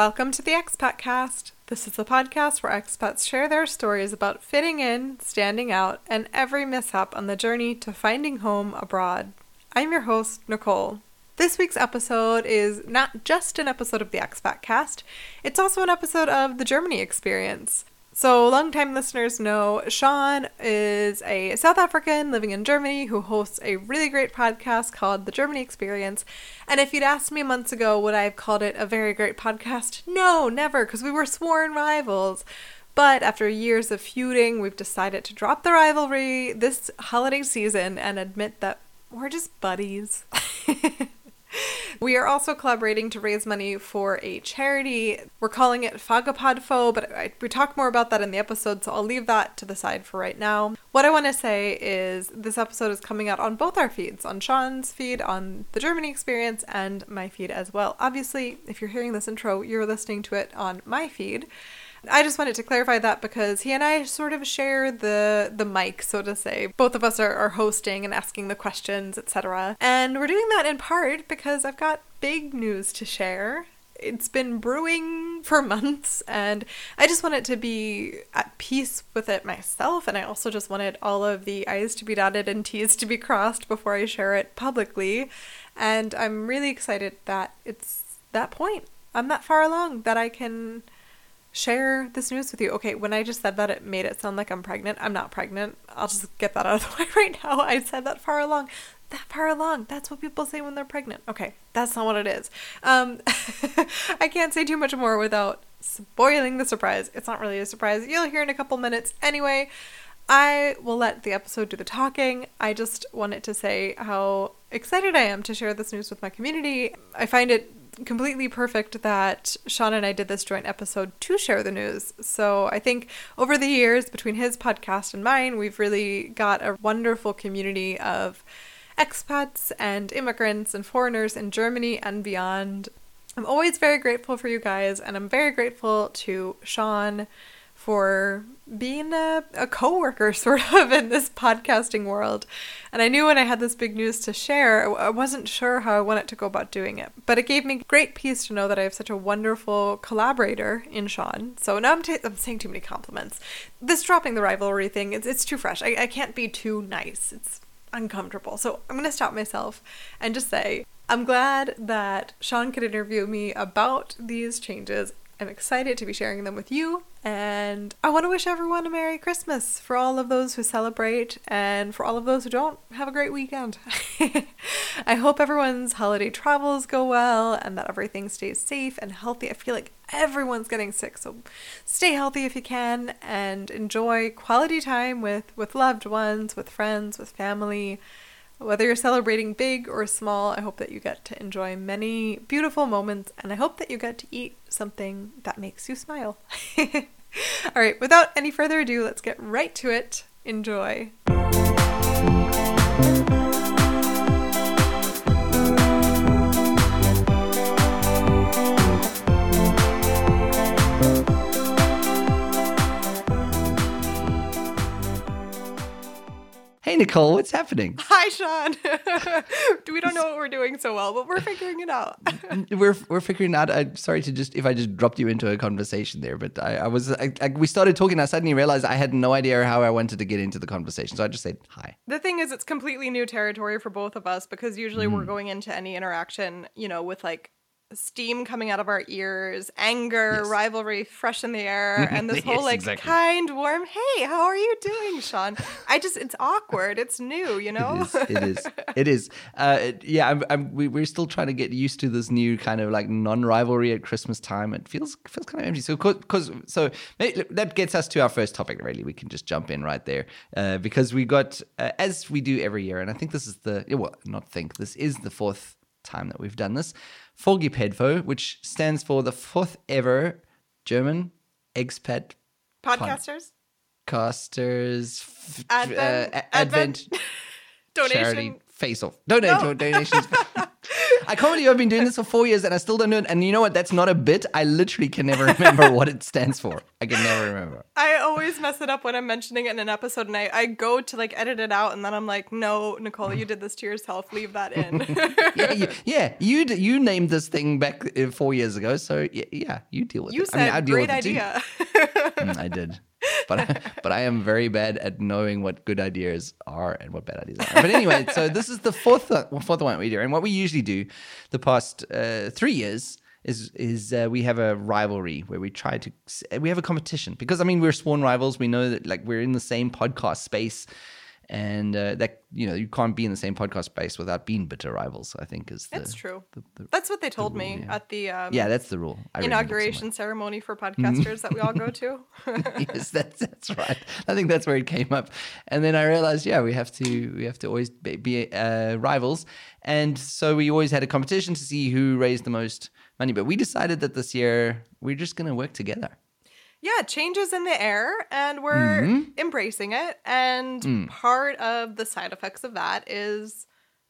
Welcome to the Expat Cast. This is the podcast where expats share their stories about fitting in, standing out, and every mishap on the journey to finding home abroad. I'm your host, Nicole. This week's episode is not just an episode of the Expat Cast, it's also an episode of the Germany Experience. So, longtime listeners know Shaun is a South African living in Germany who hosts a really great podcast called The Germany Experience. And if you'd asked me months ago, would I have called it a very great podcast? No, never, because we were sworn rivals. But after years of feuding, we've decided to drop the rivalry this holiday season and admit that we're just buddies. We are also collaborating to raise money for a charity. We're calling it Fagapodfo, but I, we talk more about that in the episode, so I'll leave that to the side for right now. What I want to say is this episode is coming out on both our feeds on Shaun's feed, on the Germany experience, and my feed as well. Obviously, if you're hearing this intro, you're listening to it on my feed. I just wanted to clarify that because he and I sort of share the the mic, so to say. Both of us are, are hosting and asking the questions, etc. And we're doing that in part because I've got big news to share. It's been brewing for months, and I just wanted to be at peace with it myself. And I also just wanted all of the I's to be dotted and T's to be crossed before I share it publicly. And I'm really excited that it's that point. I'm that far along that I can share this news with you. Okay, when I just said that, it made it sound like I'm pregnant. I'm not pregnant. I'll just get that out of the way right now. I said that far along. That far along. That's what people say when they're pregnant. Okay, that's not what it is. Um, I can't say too much more without spoiling the surprise. It's not really a surprise. You'll hear in a couple minutes. Anyway, I will let the episode do the talking. I just wanted to say how excited I am to share this news with my community. I find it completely perfect that Shaun and I did this joint episode to share the news. So I think over the years, between his podcast and mine, we've really got a wonderful community of expats and immigrants and foreigners in Germany and beyond. I'm always very grateful for you guys, and I'm very grateful to Shaun for being a, a co-worker sort of in this podcasting world. And i knew when i had this big news to share i wasn't sure how i wanted to go about doing it. But it gave me great peace to know that i have such a wonderful collaborator in Shaun. So now i'm, i I'm saying too many compliments. This dropping the rivalry thing it's, it's too fresh. I, I can't be too nice. It's uncomfortable. So i'm going to stop myself and just say I'm glad that Shaun could interview me about these changes I'm excited to be sharing them with you, and I want to wish everyone a Merry Christmas for all of those who celebrate and for all of those who don't. Have a great weekend. I hope everyone's holiday travels go well and that everything stays safe and healthy. I feel like everyone's getting sick, so stay healthy if you can and enjoy quality time with, with loved ones, with friends, with family. Whether you're celebrating big or small, I hope that you get to enjoy many beautiful moments and I hope that you get to eat something that makes you smile. All right, without any further ado, let's get right to it. Enjoy. Hey Nicole, what's happening? Hi, Shaun. we don't know what we're doing so well, but we're figuring it out. we're we're figuring out. I'm sorry to just if I just dropped you into a conversation there, but I, I was I, I, we started talking. I suddenly realized I had no idea how I wanted to get into the conversation, so I just said hi. The thing is, it's completely new territory for both of us because usually mm. we're going into any interaction, you know, with like steam coming out of our ears, anger, yes. rivalry fresh in the air, and this yes, whole like exactly. kind, warm, hey, how are you doing, Shaun? I just, it's awkward. It's new, you know? It is. It is. It is. Uh, yeah, I'm, I'm, we, we're still trying to get used to this new kind of like non rivalry at Christmas time. It feels feels kind of empty. So, because, so that gets us to our first topic, really. We can just jump in right there uh, because we got, uh, as we do every year, and I think this is the, well, not think, this is the fourth time that we've done this. Folgepedfo, which stands for the fourth ever German expat podcasters. Podcasters. Advent. Uh, Advent. Donation. Face off. Donate no. donations. I can't believe I've been doing this for four years and I still don't know it. And you know what? That's not a bit. I literally can never remember what it stands for. I can never remember. I always mess it up when I'm mentioning it in an episode, and I, I go to like edit it out, and then I'm like, no, Nicole, you did this to yourself. Leave that in. yeah, you, yeah, you you named this thing back uh, four years ago, so yeah, yeah you deal with you it. said I mean, I deal great with it too. idea. Mm, I did. But I, but I am very bad at knowing what good ideas are and what bad ideas are. But anyway, so this is the fourth uh, fourth one we do, and what we usually do the past uh, three years is is uh, we have a rivalry where we try to we have a competition because I mean we're sworn rivals. We know that like we're in the same podcast space. And uh, that you know you can't be in the same podcast space without being bitter rivals. I think is the, That's true. the- the- That's what they told me rule, yeah. at the um, yeah, that's the rule. I read in the book somewhere. inauguration ceremony for podcasters that we all go to. yes, that's that's right. I think that's where it came up, and then I realized, yeah, we have to we have to always be, be uh, rivals, and so we always had a competition to see who raised the most money. But we decided that this year we're just going to work together. Yeah, changes in the air, and we're Mm-hmm. embracing it. And Mm. part of the side effects of that is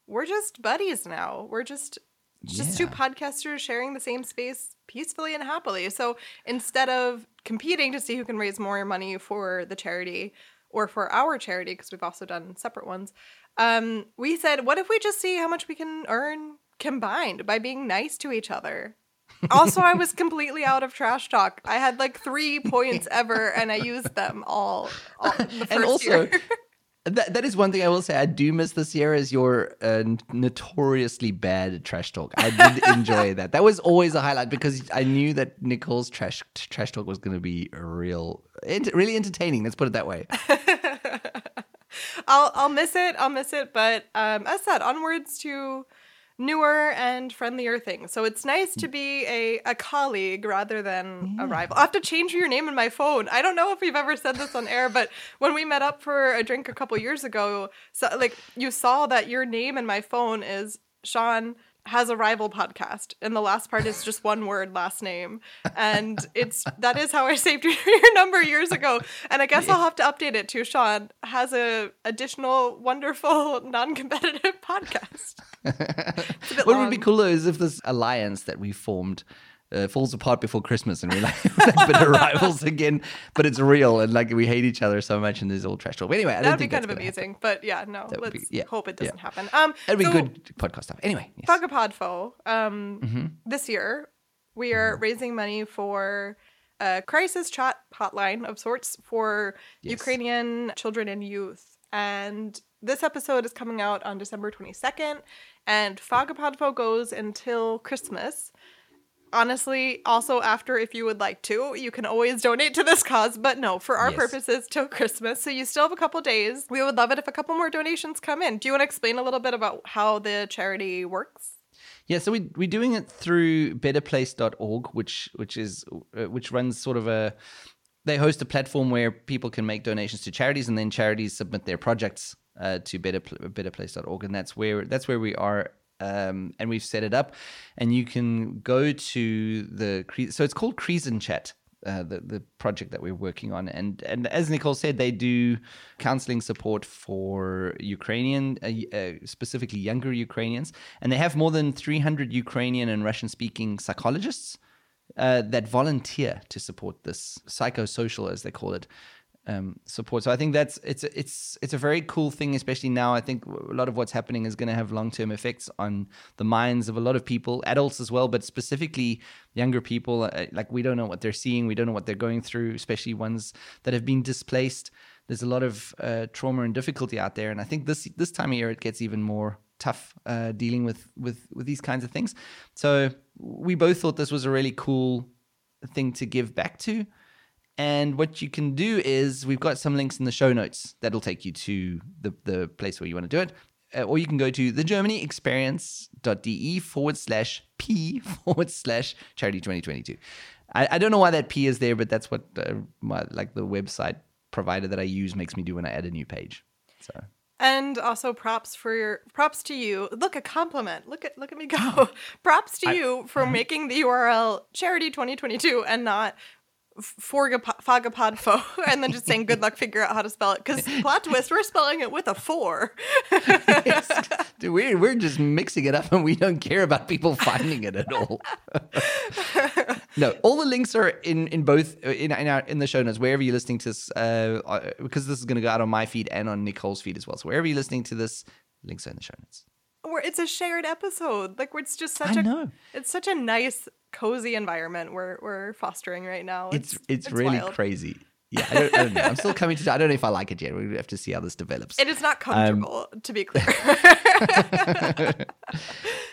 we're just buddies now. We're just just two podcasters sharing the same space peacefully and happily. So instead of competing to see who can raise more money for the charity or for our charity, because we've also done separate ones, um, we said, what if we just see how much we can earn combined by being nice to each other? Also, I was completely out of trash talk. I had like three points ever, and I used them all. all the first and also. That, that is one thing I will say I do miss this year is your uh, notoriously bad trash talk. I did enjoy that. That was always a highlight because I knew that Nicole's trash trash talk was going to be real, ent- really entertaining. Let's put it that way. I'll I'll miss it. I'll miss it. But um, as said, onwards to newer and friendlier things. So it's nice to mm. be a, a colleague rather than a rival. I have to change your name in my phone. I don't know if we've ever said this on air, but when we met up for a drink a couple years ago, so like you saw that your name in my phone is Shaun has a rival podcast and the last part is just one word last name. And it's that is how i saved your, number years ago. And i guess i'll have to update it to Shaun has a additional wonderful non-competitive podcast. It's a bit What would be cooler is if this alliance that we formed uh, falls apart before Christmas and we're like, like bitter rivals again, but it's real and like we hate each other so much and there's all trash talk. But anyway, I that don't would be kind of gonna happen. amusing but yeah no That let's be- yeah, hope it doesn't happen um That'd be good podcast stuff. Anyway, yes. Fagapodfo, um, Mm-hmm. this year we are raising money for a crisis chat hotline of sorts for Yes. Ukrainian children and youth. And this episode is coming out on December 22nd, and Fagapodfo goes until Christmas. Honestly, also after, if you would like to, you can always donate to this cause. But no, for our Yes. purposes, till Christmas. So you still have a couple days. We would love it if a couple more donations come in. Do you want to explain a little bit about how the charity works? Yeah, so we we're doing it through betterplace.org, which which is uh, which runs sort of a they host a platform where people can make donations to charities and then charities submit their projects uh, to better betterplace.org and that's where that's where we are um, and we've set it up. And you can go to the so it's called Krisenchat uh, the the project that we're working on. And and as Nicole said they do counseling support for Ukrainian uh, uh, specifically younger Ukrainians. And they have more than 300 Ukrainian and Russian speaking psychologists uh, that volunteer to support this psychosocial, as they call it, um, support. So I think that's it's it's it's a very cool thing, especially now. I think a lot of what's happening is going to have long term effects on the minds of a lot of people, adults as well, but specifically younger people. Uh, like we don't know what they're seeing, we don't know what they're going through, especially ones that have been displaced. There's a lot of uh, trauma and difficulty out there, and I think this this time of year it gets even more tough uh, dealing with with with these kinds of things. So we both thought this was a really cool thing to give back to. And what you can do is we've got some links in the show notes that'll take you to the, the place where you want to do it. Uh, or you can go to thegermanyexperience.de forward slash P forward slash charity 2022. I, I don't know why that P is there, but that's what uh, my, like the website provider that I use makes me do when I add a new page. So And also props for your props to you. Look, a compliment. Look at look at me go. props to you for making the URL charity 2022 and not Forgap- Fagapodfo and then just saying good luck figure out how to spell it because plot twist we're spelling it with a four Dude, we're we're just mixing it up, and we don't care about people finding it at all. no, all the links are in in both uh, in in, our, in the show notes wherever you're listening to this. Uh, uh because this is going to go out on my feed and on Nicole's feed as well. So wherever you're listening to this, links are in the show notes. Where it's a shared episode, like it's just such I a know. it's such a nice, cozy environment we're we're fostering right now. It's it's, really wild. crazy. Yeah, I don't, I don't know. I'm still coming to. I don't know if I like it yet. We have to see how this develops. It is not Um, comfortable, to be clear.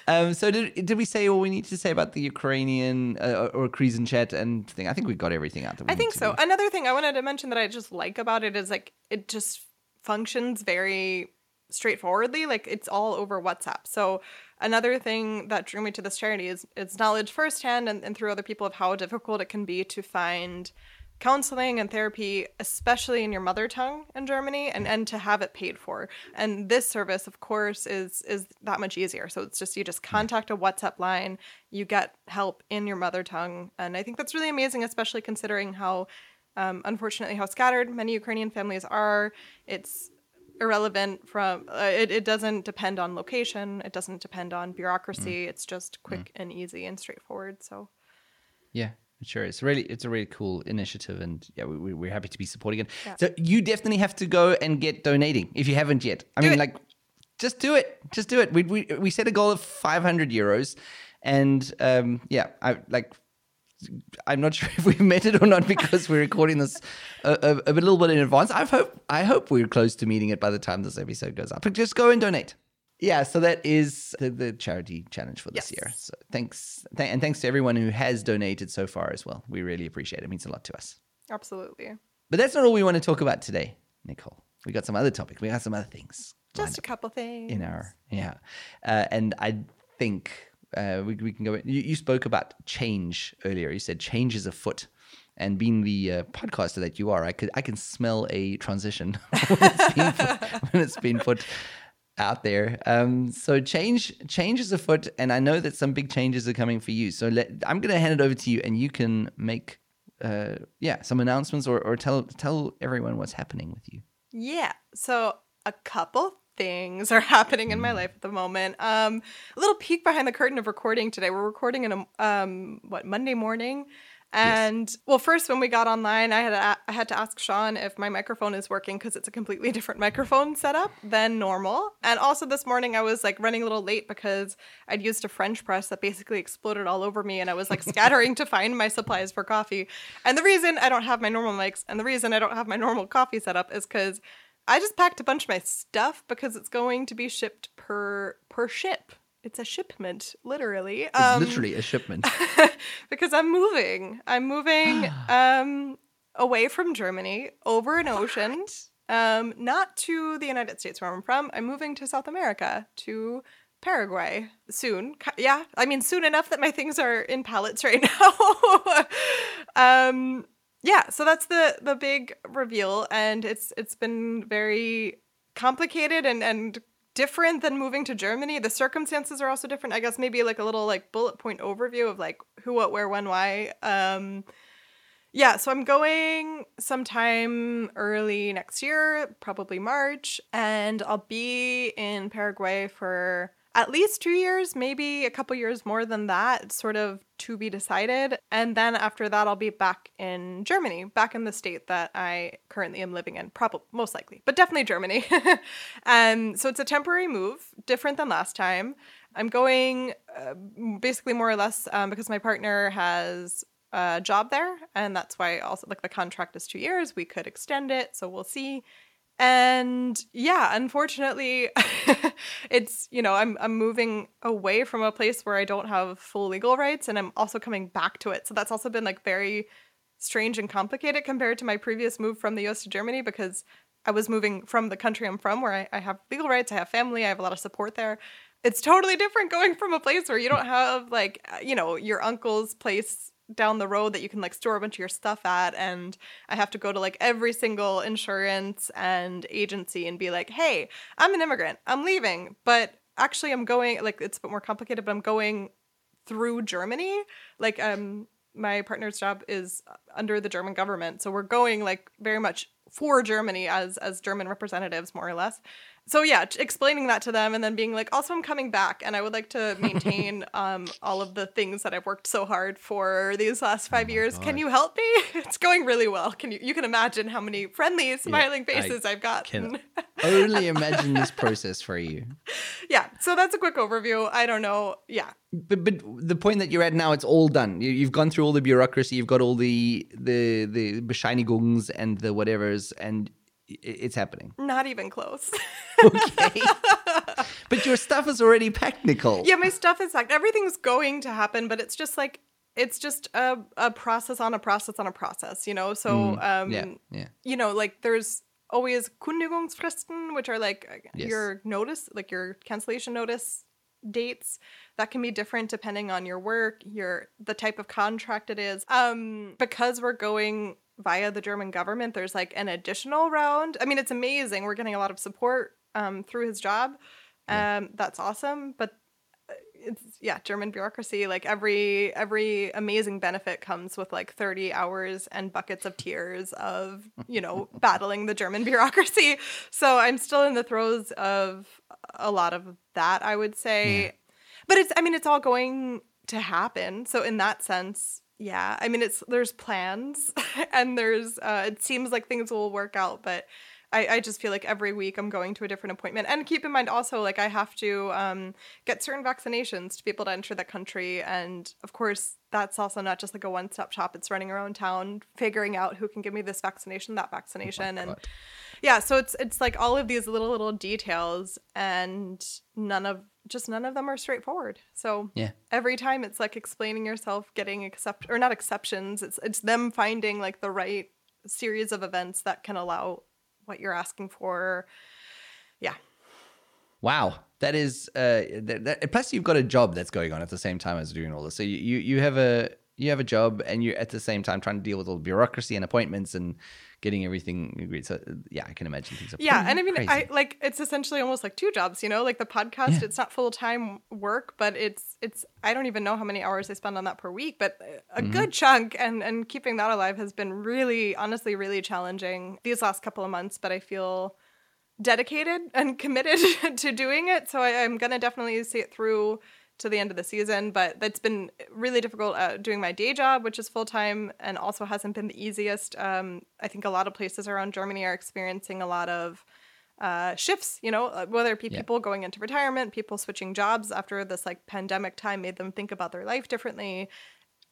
Um, so did did we say all we need to say about the Ukrainian uh, or Krisenchat and thing? I think we got everything out. That I think so. Another thing I wanted to mention that I just like about it is like it just functions very straightforwardly. Like it's all over WhatsApp. So another thing that drew me to this charity is it's knowledge firsthand and, and through other people of how difficult it can be to find counseling and therapy, especially in your mother tongue in Germany, and, and to have it paid for. And this service, of course, is is that much easier. So it's just you just contact a WhatsApp line, you get help in your mother tongue, and I think that's really amazing, especially considering how, um, unfortunately, how scattered many Ukrainian families are. It's irrelevant from uh, it, it doesn't depend on location it doesn't depend on bureaucracy it's just quick and easy and straightforward so Yeah, sure. It's really it's a really cool initiative, and yeah, we, we- we're happy to be supporting it. Yeah. So you definitely have to go and get donating if you haven't yet. I mean, it. like, just do it. Just do it. We we we set a goal of 500 euros, and um, yeah, I like. I'm not sure if we've met it or not because we're recording this a, a, a little bit in advance. I hope I hope we're close to meeting it by the time this episode goes up. But just go and donate. Yeah, so that is the, the charity challenge for this Yes. year. So thanks, th- and thanks to everyone who has donated so far as well. We really appreciate it. It means a lot to us. absolutely But that's not all we want to talk about today, Nicole. We got some other topics. We got some other things just a couple things in our yeah, uh, and I think uh, we we can go. You, you spoke about change earlier. You said change is afoot. And being the uh, podcaster that you are, I could I can smell a transition when it's been put, when it's been put out there. Um, so change change is afoot, and I know that some big changes are coming for you. So let, I'm going to hand it over to you, and you can make uh, yeah some announcements or, or tell tell everyone what's happening with you. Yeah. So a couple things are happening in my life at the moment. Um, a little peek behind the curtain of recording today. We're recording in a um, what Monday morning. And well, first when we got online, I had to, I had to ask Shaun if my microphone is working because it's a completely different microphone setup than normal. And also this morning I was like running a little late because I'd used a French press that basically exploded all over me, and I was like scattering to find my supplies for coffee. And the reason I don't have my normal mics and the reason I don't have my normal coffee setup is because I just packed a bunch of my stuff because it's going to be shipped per per ship. It's a shipment, literally. It's Um, literally a shipment. because I'm moving. I'm moving um, away from Germany over an ocean, um, not to the United States where I'm from. I'm moving to South America to Paraguay soon. Yeah, I mean soon enough that my things are in pallets right now. um, yeah, so that's the the big reveal, and it's it's been very complicated and and different than moving to Germany. The circumstances are also different. I guess maybe like a little like bullet point overview of like who, what, where, when, why. Um, yeah, so I'm going sometime early next year, probably March, and I'll be in Paraguay for at least two years, maybe a couple years more than that, sort of to be decided. And then after that, I'll be back in Germany, back in the state that I currently am living in, probably most likely, but definitely Germany. and so it's a temporary move, different than last time. I'm going uh, basically more or less um, because my partner has a job there, and that's why also like the contract is two years. We could extend it, so we'll see. And yeah, unfortunately, it's you know I'm I'm moving away from a place where I don't have full legal rights, and I'm also coming back to it. So that's also been like very strange and complicated compared to my previous move from the U.S. to Germany because I was moving from the country I'm from, where I, I have legal rights, I have family, I have a lot of support there. It's totally different going from a place where you don't have like uh, you know your uncle's place down the road that you can like store a bunch of your stuff at and I have to go to like every single insurance and agency and be like, "Hey, I'm an immigrant. I'm leaving." But actually I'm going like it's a bit more complicated, but I'm going through Germany. Like um my partner's job is under the German government, so we're going like very much for Germany as as German representatives, more or less so yeah, explaining that to them and then being like, also I'm coming back and I would like to maintain um, all of the things that I've worked so hard for these last five oh years. God. Can you help me? It's going really well. Can you you can imagine how many friendly, smiling yeah, faces I, have got. Can only imagine this process for you. Yeah. So that's a quick overview. I don't know. Yeah. But but the point that you're at now, it's all done. You, have gone through all the bureaucracy. You've got all the the the shiny Bescheinigungen and the whatevers, and it's happening. Not even close. okay. but your stuff is already technical. Yeah, my stuff is like everything's going to happen, but it's just like it's just a, a process on a process on a process, you know? So mm, um yeah, yeah. you know, like there's always Kündigungsfristen, which are like yes. your notice, like your cancellation notice dates that can be different depending on your work your the type of contract it is um because we're going via the German government. There's like an additional round. I mean, it's amazing. We're getting a lot of support um, through his job. Yeah. Um, that's awesome. But uh, it's yeah, German bureaucracy. Like every every amazing benefit comes with like 30 hours and buckets of tears of you know battling the German bureaucracy. So I'm still in the throes of a lot of that. I would say, yeah. but it's I mean it's all going to happen. So in that sense, yeah i mean it's there's plans and there's uh it seems like things will work out but I, I just feel like every week I'm going to a different appointment. And keep in mind also, like, I have to um, get certain vaccinations to be able to enter the country. And of course, that's also not just like a one stop shop, it's running around town, figuring out who can give me this vaccination, that vaccination. Oh and yeah, so it's it's like all of these little, little details, and none of just none of them are straightforward. So yeah, every time it's like explaining yourself, getting accept or not exceptions. It's it's them finding like the right series of events that can allow what you're asking for. Yeah. Wow, that is. Uh, that, that, plus, you've got a job that's going on at the same time as doing all this. So you you, you have a you have a job and you're at the same time trying to deal with all the bureaucracy and appointments and getting everything agreed. So yeah, I can imagine things. Are yeah, and I mean, crazy. I like it's essentially almost like two jobs. You know, like the podcast, yeah. it's not full time work, but it's it's. I don't even know how many hours I spend on that per week, but a mm-hmm. good chunk. And and keeping that alive has been really, honestly, really challenging these last couple of months. But I feel dedicated and committed to doing it. So I, am gonna definitely see it through to the end of the season, but that's been really difficult uh, doing my day job, which is full time and also hasn't been the easiest. Um, I think a lot of places around Germany are experiencing a lot of uh, shifts, you know, uh, whether it be yeah. people going into retirement, people switching jobs after this like pandemic time made them think about their life differently.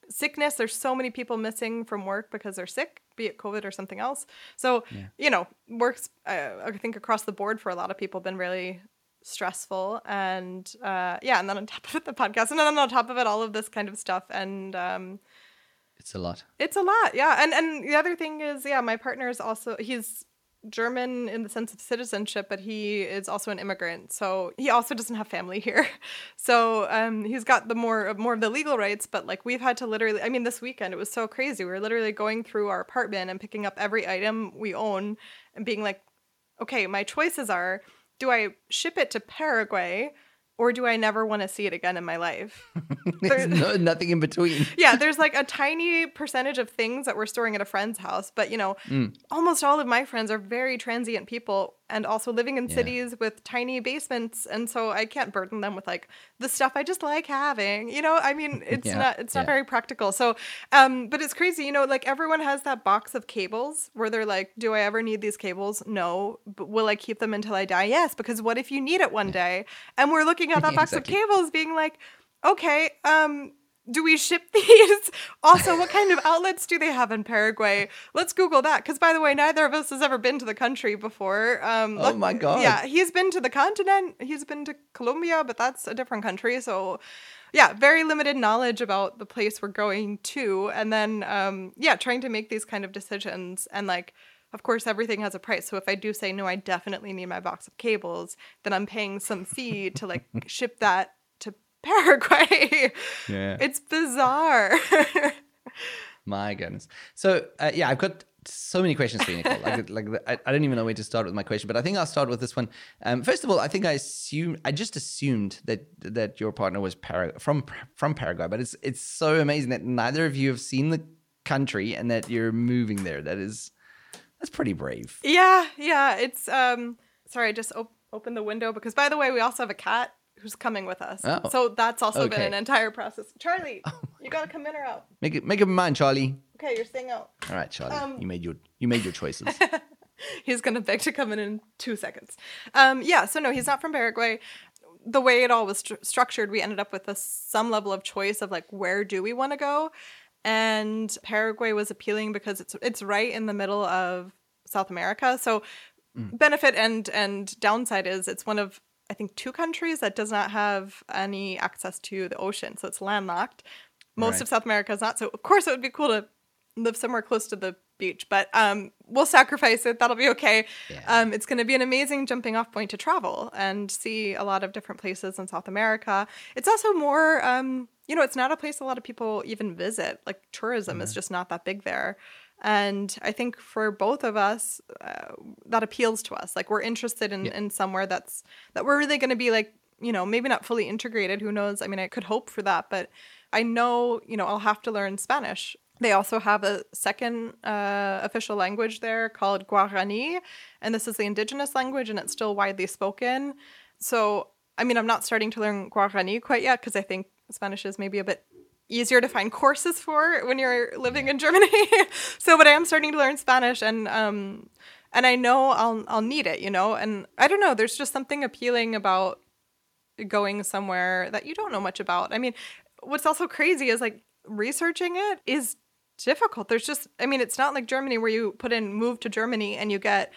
Sickness, there's so many people missing from work because they're sick, be it COVID or something else. So, yeah. you know, works, uh, I think across the board for a lot of people been really stressful and uh yeah and then on top of it the podcast and then on top of it all of this kind of stuff and um it's a lot. it's a lot yeah and and the other thing is yeah my partner is also he's german in the sense of citizenship but he is also an immigrant so he also doesn't have family here. So um he's got the more more of the legal rights but like we've had to literally i mean this weekend it was so crazy. We were literally going through our apartment and picking up every item we own and being like okay my choices are do I ship it to Paraguay or do I never want to see it again in my life? there's no, nothing in between. yeah, there's like a tiny percentage of things that we're storing at a friend's house, but you know, mm. almost all of my friends are very transient people and also living in yeah. cities with tiny basements and so I can't burden them with like the stuff I just like having. You know, I mean, it's yeah. not it's not yeah. very practical. So, um but it's crazy, you know, like everyone has that box of cables where they're like, do I ever need these cables? No, but will I keep them until I die? Yes, because what if you need it one day? And we're looking at that box exactly. of cables being like, okay, um do we ship these? also, what kind of outlets do they have in Paraguay? Let's Google that. Because, by the way, neither of us has ever been to the country before. Um, oh my God. Yeah, he's been to the continent, he's been to Colombia, but that's a different country. So, yeah, very limited knowledge about the place we're going to. And then, um, yeah, trying to make these kind of decisions. And, like, of course, everything has a price. So if I do say, no, I definitely need my box of cables, then I'm paying some fee to like ship that Paraguay. Yeah. It's bizarre. My goodness. So, uh, yeah, I've got so many questions for you, Nicole. like, like I, I don't even know where to start with my question, but I think I'll start with this one. Um, first of all, I think I assumed I just assumed that that your partner was Para- from from Paraguay, but it's it's so amazing that neither of you have seen the country and that you're moving there. That is that's pretty brave. Yeah, yeah. It's um. Sorry, I just op- opened the window because, by the way, we also have a cat who's coming with us. Oh. So that's also been an entire process. Charlie, you gotta come in or out. Make it make up your mind, Charlie. Okay, you're staying out. All right, Charlie, Um, you made your you made your choices. He's gonna beg to come in in two seconds. Um, yeah. So no, he's not from Paraguay. The way it all was stru- structured, we ended up with a, some level of choice of like where do we want to go, and Paraguay was appealing because it's it's right in the middle of South America. So benefit and and downside is it's one of I think two countries that does not have any access to the ocean, so it's landlocked. Most Right. of South America is not. So of course it would be cool to live somewhere close to the beach, but um, we'll sacrifice it. That'll be okay. Yeah. Um, it's going to be an amazing jumping off point to travel and see a lot of different places in South America. It's also more, um, you know, it's not a place a lot of people even visit. Like tourism is just not that big there. And I think for both of us, uh, that appeals to us. Like we're interested in, in somewhere that's that we're really going to be like, you know, maybe not fully integrated. Who knows? I mean, I could hope for that, but I know, you know, I'll have to learn Spanish. They also have a second uh, official language there called Guarani, and this is the indigenous language, and it's still widely spoken. So, I mean, I'm not starting to learn Guarani quite yet because I think Spanish is maybe a bit easier to find courses for when you're living in Germany. so, but I am starting to learn Spanish, and um, and I know I'll I'll need it, you know. And I don't know, there's just something appealing about going somewhere that you don't know much about. I mean, what's also crazy is like researching it is difficult. There's just, I mean, it's not like Germany where you put in move to Germany and you get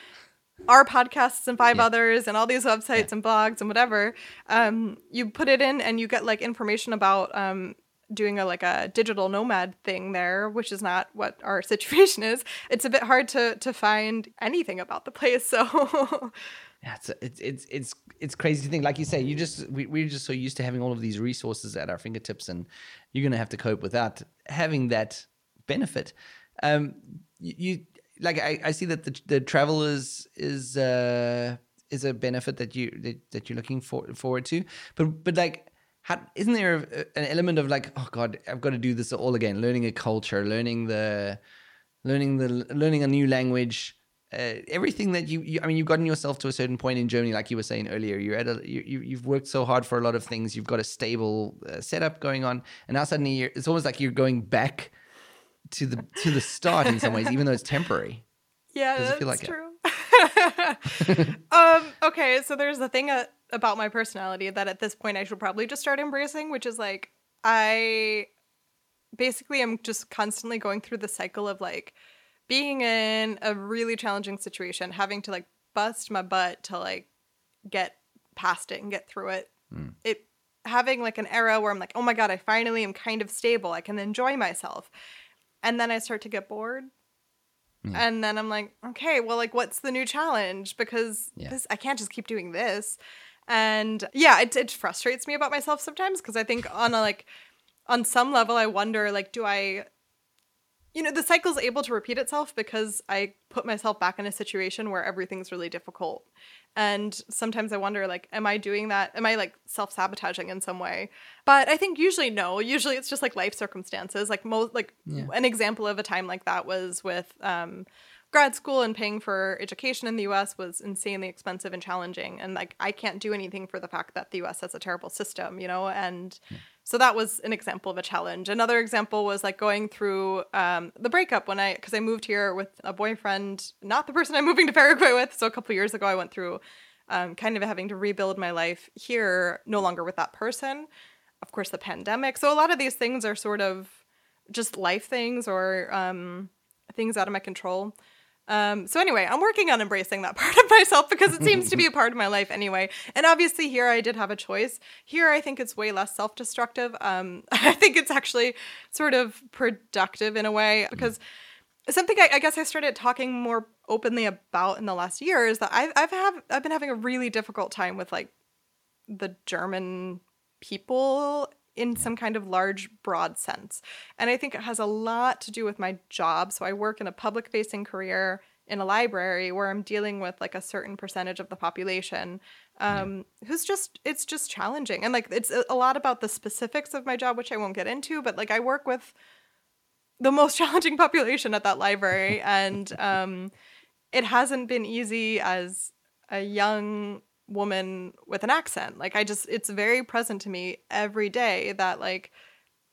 our podcasts and five Yeah. others and all these websites and blogs and whatever. Um, you put it in and you get like information about um, doing a like a digital nomad thing there, which is not what our situation is. It's a bit hard to to find anything about the place. So Yeah, it's it's it's it's crazy to think. Like you say, you just we, we're just so used to having all of these resources at our fingertips, and you're gonna have to cope without having that benefit. Um, you, you like I, I see that the the travel is is uh is a benefit that you that, that you're looking for, forward to, but but like. How, isn't there a, an element of like, oh God, I've got to do this all again? Learning a culture, learning the, learning the, learning a new language, uh, everything that you, you, I mean, you've gotten yourself to a certain point in Germany, like you were saying earlier. You're at a, you, you- you've worked so hard for a lot of things. You've got a stable uh, setup going on, and now suddenly it's almost like you're going back to the to the start in some ways, even though it's temporary. Yeah, that's feel like true. um, okay, so there's the thing uh, about my personality that at this point I should probably just start embracing, which is like I basically am just constantly going through the cycle of like being in a really challenging situation, having to like bust my butt to like get past it and get through it. It having like an era where I'm like, oh my god, I finally am kind of stable. I can enjoy myself. And then I start to get bored and then I'm like, okay, well, like, what's the new challenge? Because Yeah. this, I can't just keep doing this. And yeah, it, it frustrates me about myself sometimes because I think on a like, on some level, I wonder, like, do I, you know, the cycle's able to repeat itself because I put myself back in a situation where everything's really difficult. And sometimes I wonder, like, am I doing that? Am I like self sabotaging in some way? But I think usually no. Usually it's just like life circumstances. Like most, like Yeah. an example of a time like that was with um, grad school and paying for education in the U.S. was insanely expensive and challenging. And like I can't do anything for the fact that the U.S. has a terrible system, you know. And so that was an example of a challenge. Another example was like going through um, the breakup when I because I moved here with a boyfriend, not the person I'm moving to Paraguay with. So a couple years ago, I went through um, kind of having to rebuild my life here, no longer with that person. Of course, the pandemic. So a lot of these things are sort of just life things or um, things out of my control. Um, so anyway, I'm working on embracing that part of myself because it seems to be a part of my life anyway. And obviously, here I did have a choice. Here, I think it's way less self-destructive. Um, I think it's actually sort of productive in a way because something I, I guess I started talking more openly about in the last year is that I've I've have I've been having a really difficult time with like the German people in some kind of large, broad sense. And I think it has a lot to do with my job. So I work in a public facing career in a library where I'm dealing with like a certain percentage of the population um, yeah. who's just, it's just challenging. And like, it's a lot about the specifics of my job, which I won't get into, but like, I work with the most challenging population at that library. and um, it hasn't been easy as a young woman with an accent. Like I just it's very present to me every day that like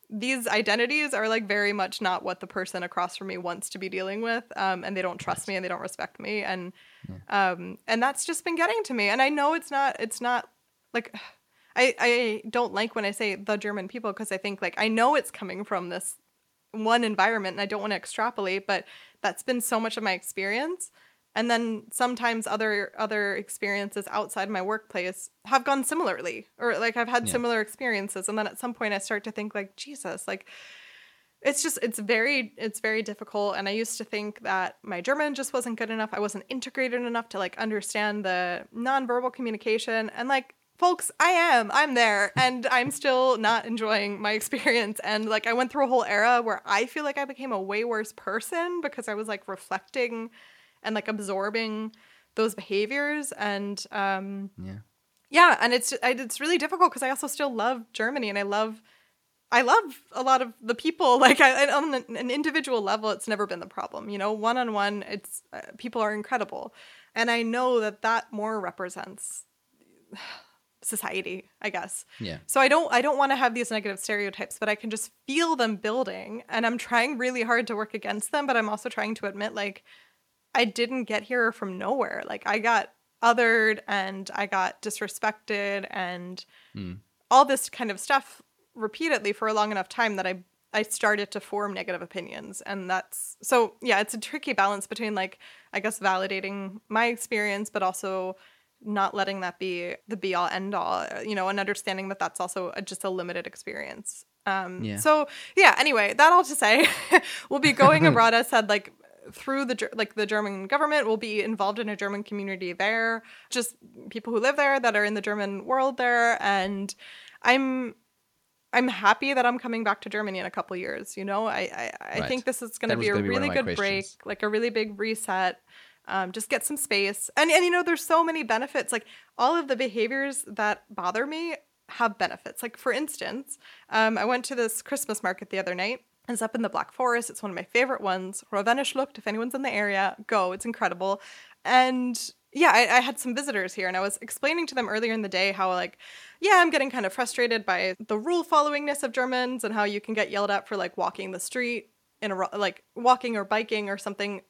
these identities are like very much not what the person across from me wants to be dealing with um, and they don't trust me and they don't respect me. And um, and that's just been getting to me. And i know it's not it's not like i i don't like when i say the german people because i think like i know it's coming from this one environment and i don't want to extrapolate but that's been so much of my experience and then sometimes other other experiences outside my workplace have gone similarly or like i've had yeah. similar experiences. And then at some point i start to think like jesus like it's just it's very it's very difficult. And i used to think that my german just wasn't good enough. I wasn't integrated enough to like understand the nonverbal communication. And like folks i am i'm there. And i'm still not enjoying my experience. And like i went through a whole era where i feel like i became a way worse person because i was like reflecting and like absorbing those behaviors and um yeah. yeah and it's it's really difficult because i also still love germany and i love i love a lot of the people. Like I, on an individual level it's never been the problem you know? One-on-one it's uh, people are incredible. And i know that that more represents society i guess. Yeah. So i don't i don't want to have these negative stereotypes but i can just feel them building and i'm trying really hard to work against them but i'm also trying to admit like I didn't get here from nowhere. Like I got othered and I got disrespected and mm. all this kind of stuff repeatedly for a long enough time that I I started to form negative opinions and that's so yeah, it's a tricky balance between like I guess validating my experience but also not letting that be the be all end all, you know, and understanding that that's also a, just a limited experience. Um, yeah. So yeah. Anyway, that all to say, we'll be going abroad. I said like through the like the German government will be involved in a German community there, just people who live there that are in the German world there, and I'm I'm happy that I'm coming back to Germany in a couple years. You know, I I, I right. think this is going to be a really good questions. break, like a really big reset. Um, just get some space, and and you know, there's so many benefits. Like all of the behaviors that bother me have benefits. Like for instance, um, I went to this Christmas market the other night it's up in the Black Forest. It's one of my favorite ones. Ravennaschlucht, if anyone's in the area, go. It's incredible. And yeah, I, I, had some visitors here, and I was explaining to them earlier in the day how, like, yeah, I'm getting kind of frustrated by the rule followingness of Germans and how you can get yelled at for like walking the street in a like walking or biking or something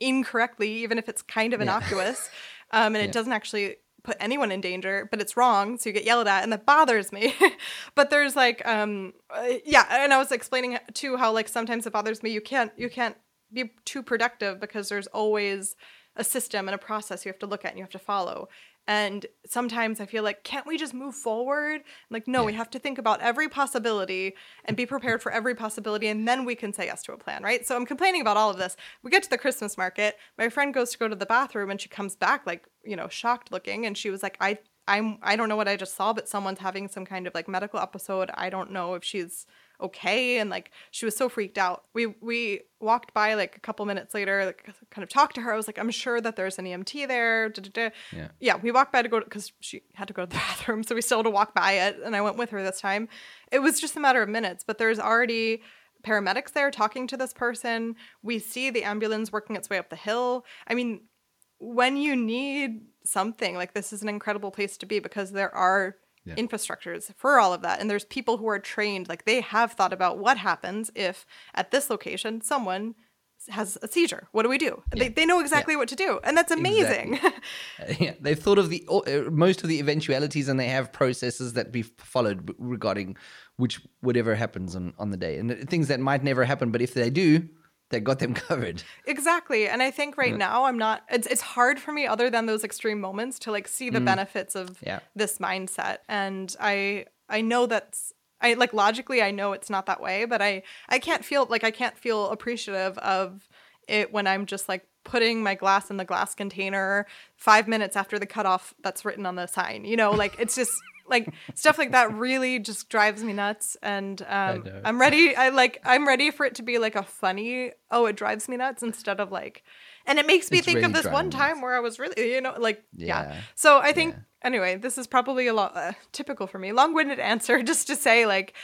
incorrectly, even if it's kind of innocuous, yeah. um, and yeah. it doesn't actually put anyone in danger, but it's wrong, so you get yelled at, and that bothers me. but there's like, um, uh, yeah, and I was explaining too how like sometimes it bothers me. You can't you can't be too productive because there's always a system and a process you have to look at and you have to follow. And sometimes I feel like, can't we just move forward? Like, no, yeah. we have to think about every possibility and be prepared for every possibility, and then we can say yes to a plan, right? So I'm complaining about all of this. We get to the Christmas market. My friend goes to go to the bathroom and she comes back like, you know, shocked looking. And she was like, I I'm I don't know what I just saw, but someone's having some kind of like medical episode. I don't know if she's okay and like she was so freaked out. We we walked by like a couple minutes later like kind of talked to her. I was like i'm sure that there's an emt there yeah. Yeah we walked by to go because she had to go to the bathroom so we still had to walk by it and i went with her this time. It was just a matter of minutes but there's already paramedics there talking to this person. We see the ambulance working its way up the hill. I mean when you need something like this is an incredible place to be because there are yeah. infrastructures for all of that. And there's people who are trained, like they have thought about what happens if at this location someone has a seizure. What do we do? Yeah. They, they know exactly yeah. what to do. And that's amazing. Exactly. yeah, they've thought of the uh, most of the eventualities and they have processes that be followed regarding which whatever happens on, on the day. And things that might never happen, but if they do, that got them covered. Exactly. And I think right yeah. now I'm not it's it's hard for me other than those extreme moments to like see the mm. benefits of yeah. this mindset. And I I know that's I like logically I know it's not that way, but I I can't feel like I can't feel appreciative of it when I'm just like putting my glass in the glass container 5 minutes after the cutoff that's written on the sign. You know, like it's just like stuff like that really just drives me nuts and um i'm ready i like i'm ready for it to be like a funny oh it drives me nuts instead of like and it makes me It's think really of this one time nuts. where i was really you know like yeah, Yeah. so i think Yeah. anyway this is probably a lot uh, typical for me long-winded answer just to say like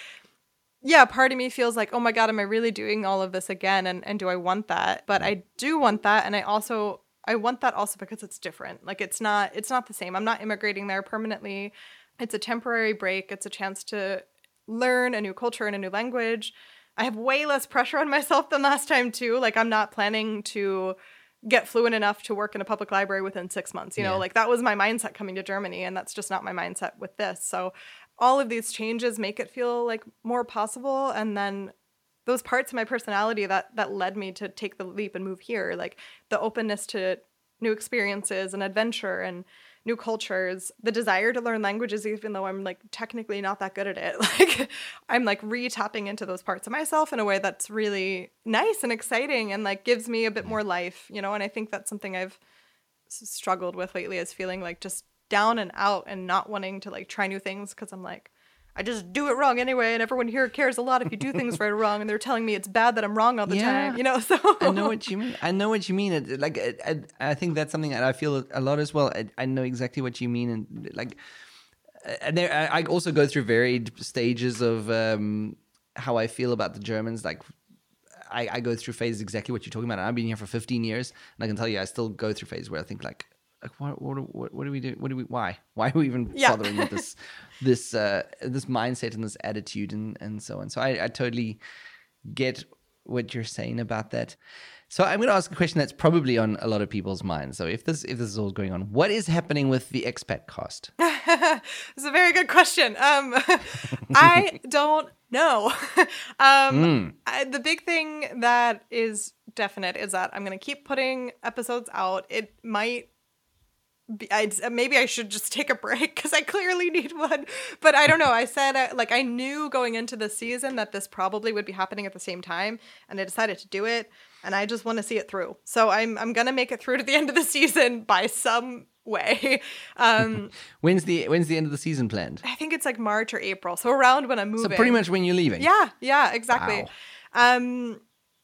yeah, part of me feels like, oh my God, am I really doing all of this again? And and do I want that? But I do want that. And I also I want that also because it's different. Like it's not it's not the same. I'm not immigrating there permanently. It's a temporary break. It's a chance to learn a new culture and a new language. I have way less pressure on myself than last time too. Like I'm not planning to get fluent enough to work in a public library within six months. You know, like that was my mindset coming to Germany, and that's just not my mindset with this. So all of these changes make it feel like more possible and then those parts of my personality that that led me to take the leap and move here like the openness to new experiences and adventure and new cultures the desire to learn languages even though i'm like technically not that good at it like i'm like re-tapping into those parts of myself in a way that's really nice and exciting and like gives me a bit more life you know? And i think that's something i've struggled with lately is feeling like just down and out and not wanting to like try new things because I'm like, I just do it wrong anyway, and everyone here cares a lot if you do things right or wrong, and they're telling me it's bad that I'm wrong all the Yeah. time, you know. So I know what you mean. I know what you mean. It, like, I, I, think that's something that I feel a lot as well. I, I know exactly what you mean, and like, and there, I I also go through varied stages of um, how I feel about the Germans. Like, I, I go through phases exactly what you're talking about. I've been here for 15 years, and I can tell you, I still go through phases where I think like. Like what, what what what do we do? What do we? Why? Why are we even Yeah. bothering with this this uh, this mindset and this attitude and and so on? So I, I totally get what you're saying about that. So I'm going to ask a question that's probably on a lot of people's minds. So if this if this is all going on, what is happening with the expat cast? it's a very good question. Um, I don't know. um, I, the big thing that is definite is that I'm going to keep putting episodes out. It might. I'd, maybe I should just take a break because I clearly need one. But I don't know. I said uh, like I knew going into the season that this probably would be happening at the same time, and I decided to do it. And I just want to see it through. So I'm I'm gonna make it through to the end of the season by some way. Um, When's the when's the end of the season planned? I think it's like March or April. So around when I'm moving. So pretty much when you're leaving. Yeah, yeah, exactly. Um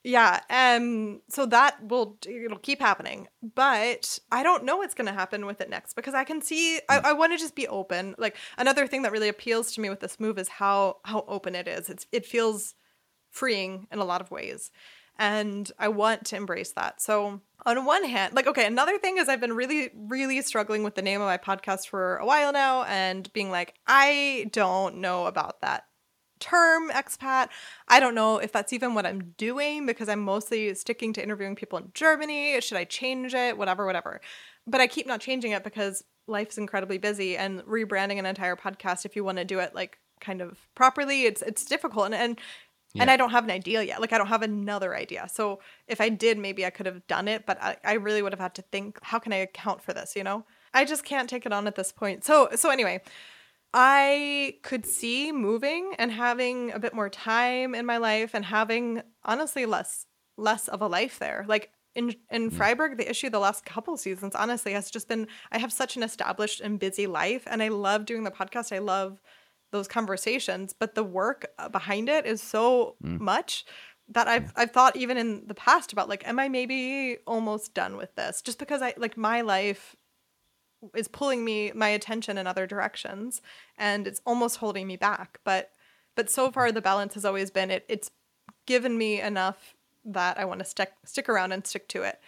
yeah, um so that will it'll keep happening. But I don't know what's going to happen with it next because I can see I, I want to just be open. Like another thing that really appeals to me with this move is how how open it is. It's it feels freeing in a lot of ways. And I want to embrace that. So, on one hand, like, okay, another thing is I've been really, really struggling with the name of my podcast for a while now and being like, I don't know about that term expat. I don't know if that's even what I'm doing because I'm mostly sticking to interviewing people in Germany. Should I change it? Whatever, whatever. But I keep not changing it because life's incredibly busy and rebranding an entire podcast if you want to do it like kind of properly, it's it's difficult and and and I don't have an idea yet. Like I don't have another idea. So if I did, maybe I could have done it, but I, I really would have had to think, how can I account for this, you know? I just can't take it on at this point. So so anyway, I could see moving and having a bit more time in my life and having honestly less less of a life there. Like in in Freiburg, the issue the last couple seasons honestly has just been I have such an established and busy life and I love doing the podcast. I love those conversations, but the work uh, behind it is so much that I've I've thought even in the past about like am I maybe almost done with this just because I like my life is pulling me my attention in other directions and it's almost holding me back but but so far the balance has always been it it's given me enough that I want to stick stick around and stick to it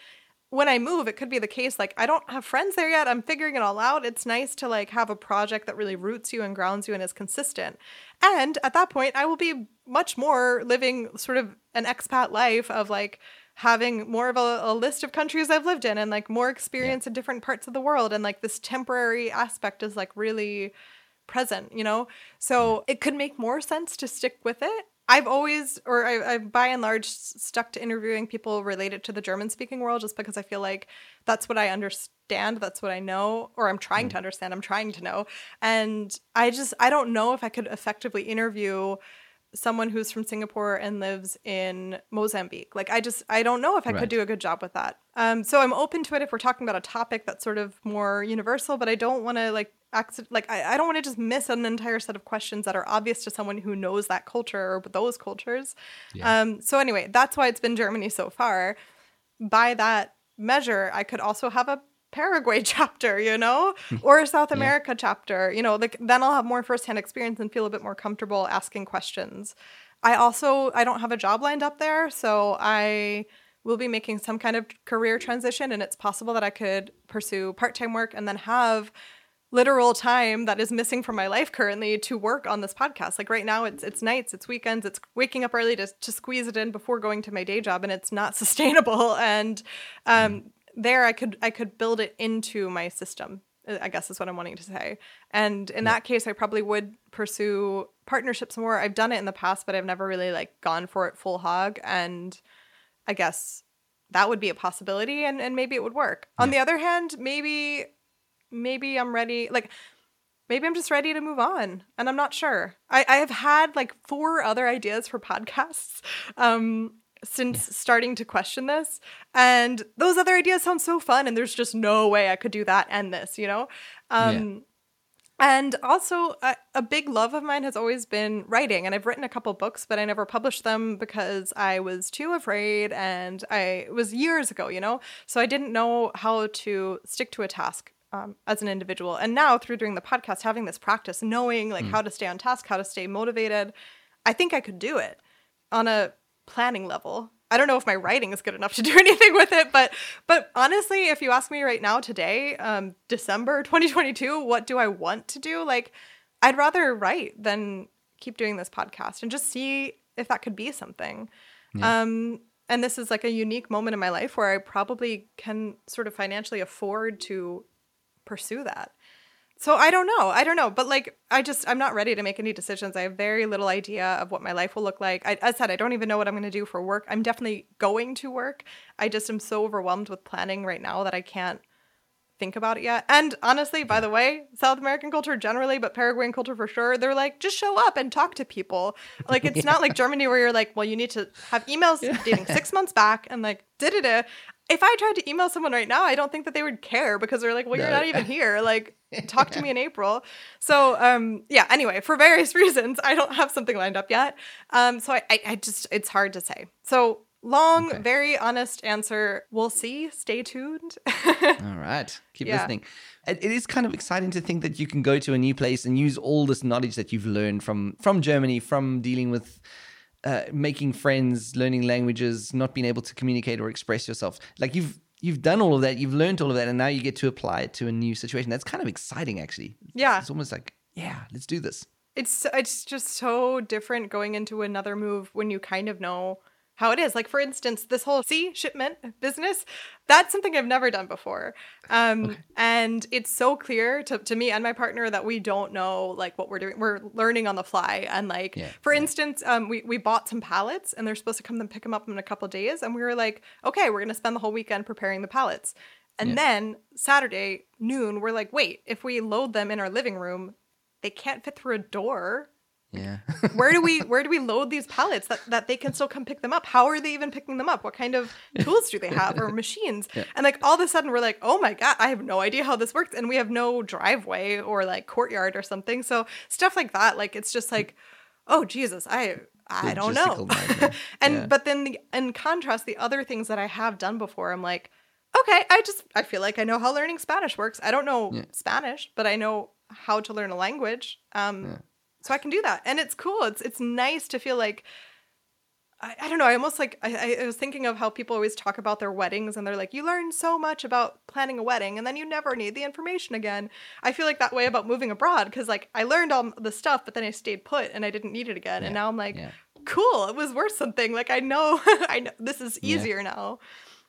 when I move, it could be the case like I don't have friends there yet. I'm figuring it all out. It's nice to like have a project that really roots you and grounds you and is consistent. And at that point, I will be much more living sort of an expat life of like having more of a, a list of countries I've lived in and like more experience in different parts of the world. And like this temporary aspect is like really present, you know? So it could make more sense to stick with it. I've always, or I, I've by and large stuck to interviewing people related to the German speaking world just because I feel like that's what I understand. That's what I know, or I'm trying mm. to understand. I'm trying to know. And I just, I don't know if I could effectively interview someone who's from Singapore and lives in Mozambique. Like I just I don't know if I Right. could do a good job with that. Um so I'm open to it if we're talking about a topic that's sort of more universal, but I don't want to like accident like I, I don't want to just miss an entire set of questions that are obvious to someone who knows that culture or those cultures. Yeah. Um, so anyway, that's why it's been Germany so far. By that measure, I could also have a Paraguay chapter, you know, or a South America chapter, you know, like then I'll have more firsthand experience and feel a bit more comfortable asking questions. I also I don't have a job lined up there, so I will be making some kind of career transition and it's possible that I could pursue part-time work and then have literal time that is missing from my life currently to work on this podcast. Like right now it's it's nights, it's weekends, it's waking up early to to squeeze it in before going to my day job and it's not sustainable and um there I could I could build it into my system. I guess is what I'm wanting to say. And in that case I probably would pursue partnerships more. I've done it in the past but I've never really like gone for it full hog and I guess that would be a possibility and, and maybe it would work. On the other hand, maybe maybe I'm ready like maybe I'm just ready to move on and I'm not sure. I, I have had like four other ideas for podcasts um since starting to question this and those other ideas sound so fun and there's just no way I could do that and this, you know? Um and also, a, a big love of mine has always been writing, and I've written a couple books, but I never published them because I was too afraid, and I it was years ago, you know. So I didn't know how to stick to a task um, as an individual. And now, through doing the podcast, having this practice, knowing like how to stay on task, how to stay motivated, I think I could do it on a planning level. I don't know if my writing is good enough to do anything with it, but but honestly, if you ask me right now today, um, December 2022, what do I want to do? Like, I'd rather write than keep doing this podcast and just see if that could be something. Um, and this is like a unique moment in my life where I probably can sort of financially afford to pursue that. So I don't know. I don't know. But like, I just, I'm not ready to make any decisions. I have very little idea of what my life will look like. I, as I said, I don't even know what I'm going to do for work. I'm definitely going to work. I just am so overwhelmed with planning right now that I can't think about it yet. And honestly, by the way, South American culture generally, but Paraguayan culture for sure, they're like, just show up and talk to people. Like, it's not like Germany where you're like, well, you need to have emails dating six months back and like, da da da. If I tried to email someone right now, I don't think that they would care because they're like, well, you're not even here. Like, talk to me in April. So, um, yeah, anyway, for various reasons, I don't have something lined up yet. Um, so I, I, I just, it's hard to say. So, long, Okay. very honest answer. We'll see. Stay tuned. All right. Keep Yeah. listening. It, it is kind of exciting to think that you can go to a new place and use all this knowledge that you've learned from from Germany, from dealing with uh, making friends, learning languages, not being able to communicate or express yourself. Like you've you've done all of that, you've learned all of that, and now you get to apply it to a new situation. That's kind of exciting, actually. Yeah. It's almost like, yeah, let's do this. it's it's just so different going into another move when you kind of know how it is. Like for instance, this whole sea shipment business, that's something I've never done before. Um and it's so clear to, to me and my partner that we don't know like what we're doing. We're learning on the fly. And like Yeah, for yeah. instance, um we, we bought some pallets and they're supposed to come and pick them up in a couple of days. And we were like, okay, we're gonna spend the whole weekend preparing the pallets. And Yeah. then Saturday noon, we're like, wait, if we load them in our living room, they can't fit through a door Yeah. where do we where do we load these pallets that, that they can still come pick them up? How are they even picking them up? What kind of tools do they have or machines? And like all of a sudden we're like oh my god i have no idea how this works and we have no driveway or like courtyard or something. So stuff like that like it's just like oh jesus i i don't know. And Yeah. but then the, in contrast the other things that i have done before i'm like okay i just i feel like i know how learning spanish works. I don't know Yeah. spanish but i know how to learn a language. Um Yeah. So I can do that, and it's cool. It's it's nice to feel like I, I don't know. I almost like I, I was thinking of how people always talk about their weddings, and they're like, you learn so much about planning a wedding, and then you never need the information again. I feel like that way about moving abroad because like I learned all the stuff, but then I stayed put, and I didn't need it again, and now I'm like, yeah. cool. It was worth something. Like I know, I know this is Yeah. easier now.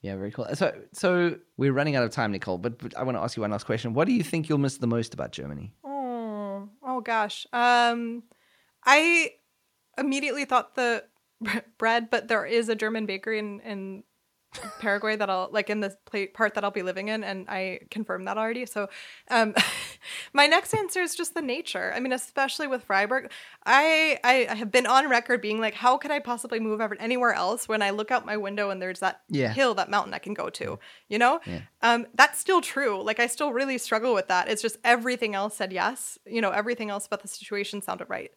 Yeah, very cool. So, so we're running out of time, Nicole. But, but I want to ask you one last question. What do you think you'll miss the most about Germany? Oh, oh gosh. Um, I immediately thought the bread, but there is a German bakery in in Paraguay that I'll like in the pla- part that I'll be living in, and I confirmed that already. So, um, my next answer is just the nature. I mean, especially with Freiburg, I, I I have been on record being like, how could I possibly move ever anywhere else when I look out my window and there's that Yeah. hill, that mountain I can go to. You know, Yeah. um, that's still true. Like I still really struggle with that. It's just everything else said yes. You know, everything else about the situation sounded right.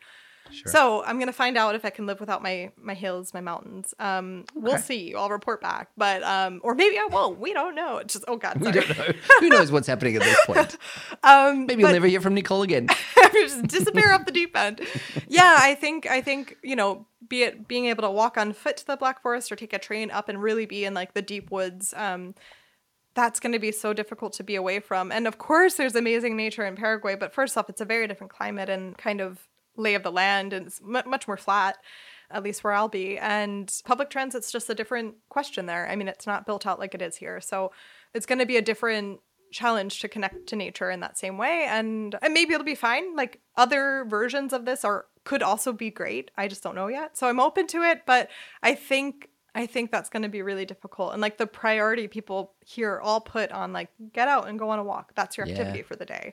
Sure. So I'm gonna find out if I can live without my my hills, my mountains. Um, we'll Okay. see. I'll report back. But um, or maybe I won't. We don't know. It's just oh god, we don't know. Who knows what's happening at this point? Um, Maybe we'll never hear from Nicole again. just disappear off the deep end. Yeah, I think I think you know, be it being able to walk on foot to the Black Forest or take a train up and really be in like the deep woods. Um, that's going to be so difficult to be away from. And of course, there's amazing nature in Paraguay, but first off, it's a very different climate and kind of lay of the land, and it's mu much more flat. At least where I'll be. And public transit's just a different question there. I mean, it's not built out like it is here. So it's going to be a different challenge to connect to nature in that same way and and maybe it'll be fine like other versions of this are could also be great i just don't know yet so i'm open to it but i think i think that's going to be really difficult and like the priority people here all put on like get out and go on a walk that's your Yeah. activity for the day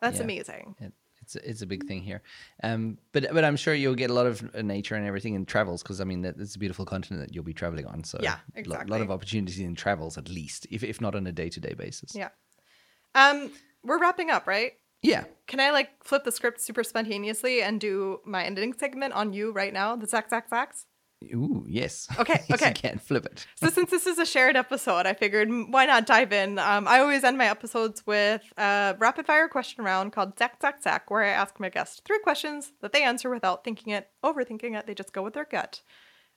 that's Yeah. amazing It, it's a- it's a big thing here, um, but but I'm sure you'll get a lot of uh, nature and everything in travels because I mean that it's a beautiful continent that you'll be traveling on. So Yeah, exactly. a lot of opportunities in travels at least, if if not on a day to day basis. yeah um we're wrapping up right Yeah. can i like flip the script super spontaneously and do my ending segment on you right now the zack zack zacks Ooh, yes. Okay, yes, okay. You can flip it. So since this is a shared episode, I figured why not dive in. Um, I always end my episodes with a rapid fire question round called Zack Zack Zack, where I ask my guests three questions that they answer without thinking it, overthinking it. They just go with their gut.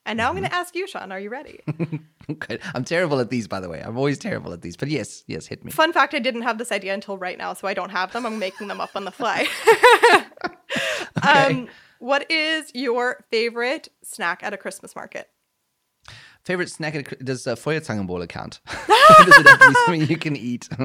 And now I'm going to ask you, Shaun. Are you ready? Okay. I'm terrible at these, by the way. I'm always terrible at these. But yes, yes, hit me. Fun fact: I didn't have this idea until right now, so I don't have them. I'm making them up on the fly. um, what is your favorite snack at a Christmas market? Favorite snack? At a, does uh, Feuerzangenbowle count? does it have to be something you can eat?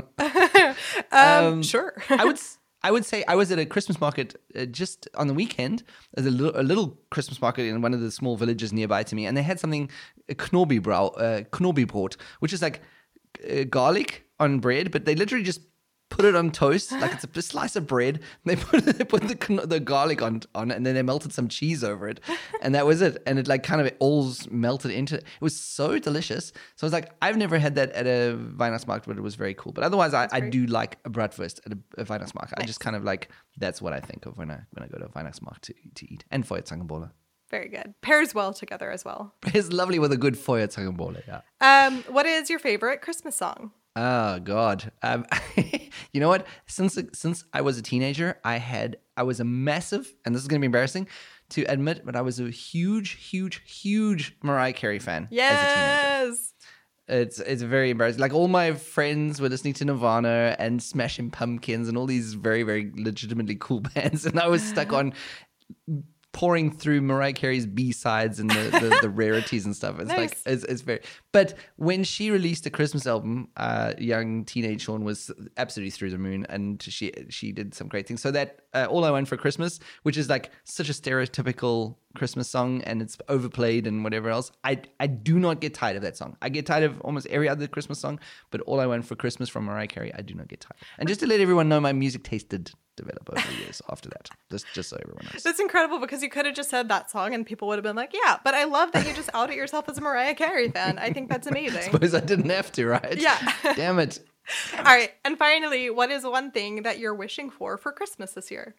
Um, sure. I would I would say I was at a Christmas market uh, just on the weekend. There's a little, a little Christmas market in one of the small villages nearby to me, and they had something Knobibrau, uh, Knobibrot, which is like uh, garlic on bread, but they literally just put it on toast like it's a slice of bread. They put they put the the garlic on on it, and then they melted some cheese over it, and that was it. And it like kind of all melted into it. It was so delicious. So I was like, I've never had that at a Weihnachtsmarkt, but it was very cool. But otherwise, I, I great. do like a bratwurst at a, a Weihnachtsmarkt. I just kind of like that's what I think of when I when I go to a Weihnachtsmarkt to to eat and Feuerzangenbowle. Very good. Pairs well together as well. It's lovely with a good Feuerzangenbowle. Yeah. Um, what is your favorite Christmas song? Oh God! Um, you know what? Since since I was a teenager, I had I was a massive, and this is going to be embarrassing to admit, but I was a huge, huge, huge Mariah Carey fan as a teenager. Yes. It's it's very embarrassing. Like all my friends were listening to Nirvana and Smashing Pumpkins and all these very very legitimately cool bands, and I was stuck on pouring through Mariah Carey's B sides and the, the, the rarities and stuff. It's like it's, it's very. But when she released a Christmas album, uh, young teenage Shaun was absolutely through the moon, and she she did some great things. So that uh, all I want for Christmas, which is like such a stereotypical Christmas song, and it's overplayed and whatever else. I I do not get tired of that song. I get tired of almost every other Christmas song, but all I want for Christmas from Mariah Carey, I do not get tired. And just to let everyone know, my music taste did develop over the years after that. Just just so everyone knows. That's incredible because you could have just said that song and people would have been like, yeah, but I love that you just outed yourself as a Mariah Carey fan. I think that's amazing. Suppose I didn't have to, right? Yeah. Damn it. All right. And finally, what is one thing that you're wishing for for Christmas this year?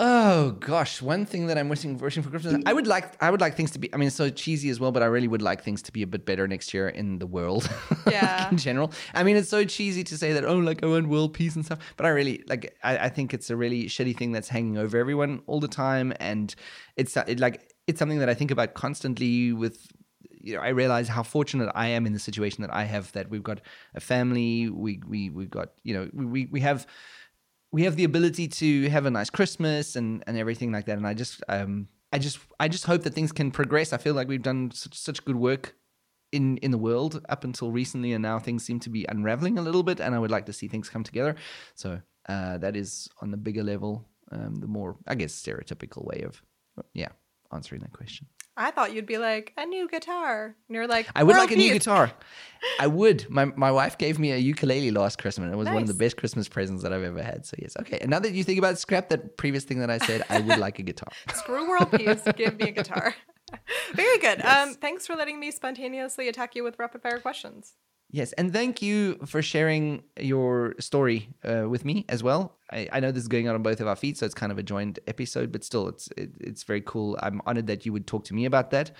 Oh gosh, one thing that I'm wishing wishing for Christmas, I would like I would like things to be. I mean, it's so cheesy as well, but I really would like things to be a bit better next year in the world. Yeah. in general. I mean, it's so cheesy to say that. Oh, like I want world peace and stuff, but I really like. I, I think it's a really shitty thing that's hanging over everyone all the time, and it's it, like it's something that I think about constantly with you know, I realize how fortunate I am in the situation that I have. That we've got a family, we we we've got you know we we have we have the ability to have a nice Christmas and and everything like that. And I just um I just I just hope that things can progress. I feel like we've done such, such good work in in the world up until recently, and now things seem to be unraveling a little bit. And I would like to see things come together. So uh, that is on the bigger level, um, the more I guess stereotypical way of yeah answering that question. I thought you'd be like a new guitar. And you're like, I would like a new guitar. I would. My my wife gave me a ukulele last Christmas. and It was one of the best Christmas presents that I've ever had. So yes, okay. And now that you think about it, scrap that previous thing that I said, I would like a guitar. Screw world peace. Give me a guitar. Very good. Um, thanks for letting me spontaneously attack you with rapid fire questions. Yes, and thank you for sharing your story uh, with me as well. I, I know this is going on on both of our feeds, so it's kind of a joined episode, but still, it's it, it's very cool. I'm honored that you would talk to me about that,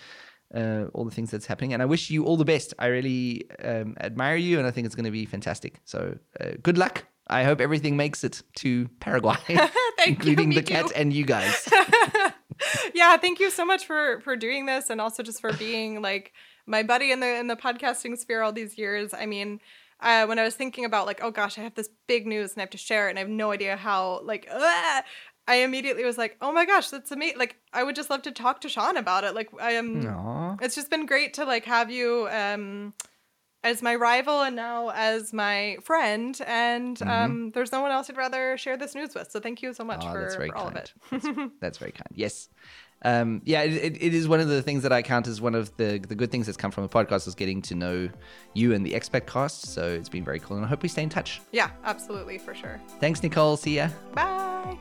uh, all the things that's happening, and I wish you all the best. I really um, admire you, and I think it's going to be fantastic. So, uh, good luck. I hope everything makes it to Paraguay, including you. the cat and you guys. yeah, thank you so much for for doing this and also just for being like my buddy in the in the podcasting sphere all these years. I mean, uh, when I was thinking about like, oh gosh, I have this big news and I have to share it, and I have no idea how. Like, ugh, I immediately was like, oh my gosh, that's amazing. Like, I would just love to talk to Shaun about it. Like, I am. Aw. It's just been great to like have you um as my rival and now as my friend and um there's no one else I'd rather share this news with. So thank you so much Oh, for, for all of it. That's, that's very kind. Yes. Um, yeah, it, it, is one of the things that I count as one of the the good things that's come from the podcast is getting to know you and the expat cast. So it's been very cool, and I hope we stay in touch. yeah, absolutely for sure. Thanks, Nicole. See ya. Bye.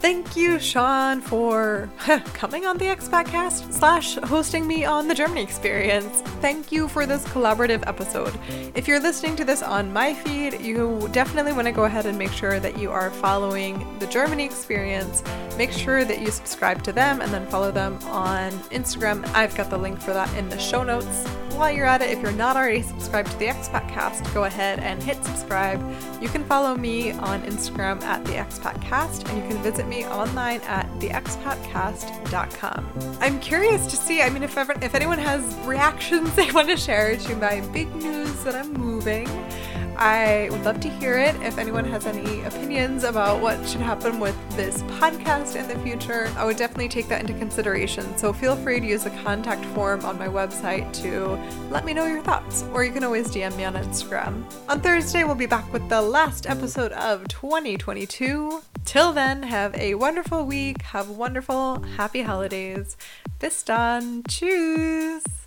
Thank you, Shaun, for coming on the Expat Cast slash hosting me on the Germany experience. Thank you for this collaborative episode. If you're listening to this on my feed, you definitely want to go ahead and make sure that you are following the Germany experience. Make sure that you subscribe to them and then follow them on Instagram. I've got the link for that in the show notes. While you're at it, if you're not already subscribed to the Expat Cast, go ahead and hit subscribe. You can follow me on Instagram at the Expat Cast, and you can visit me online at theexpatcast.com. I'm curious to see. I mean, if ever, if anyone has reactions they want to share to my big news that I'm moving, I would love to hear it. If anyone has any opinions about what should happen with this podcast in the future, I would definitely take that into consideration. So feel free to use the contact form on my website to let me know your thoughts, or you can always DM me on Instagram. On Thursday, we'll be back with the last episode of 2022. Till then, have a wonderful week, have wonderful, happy holidays. Bis dann. Tschüss.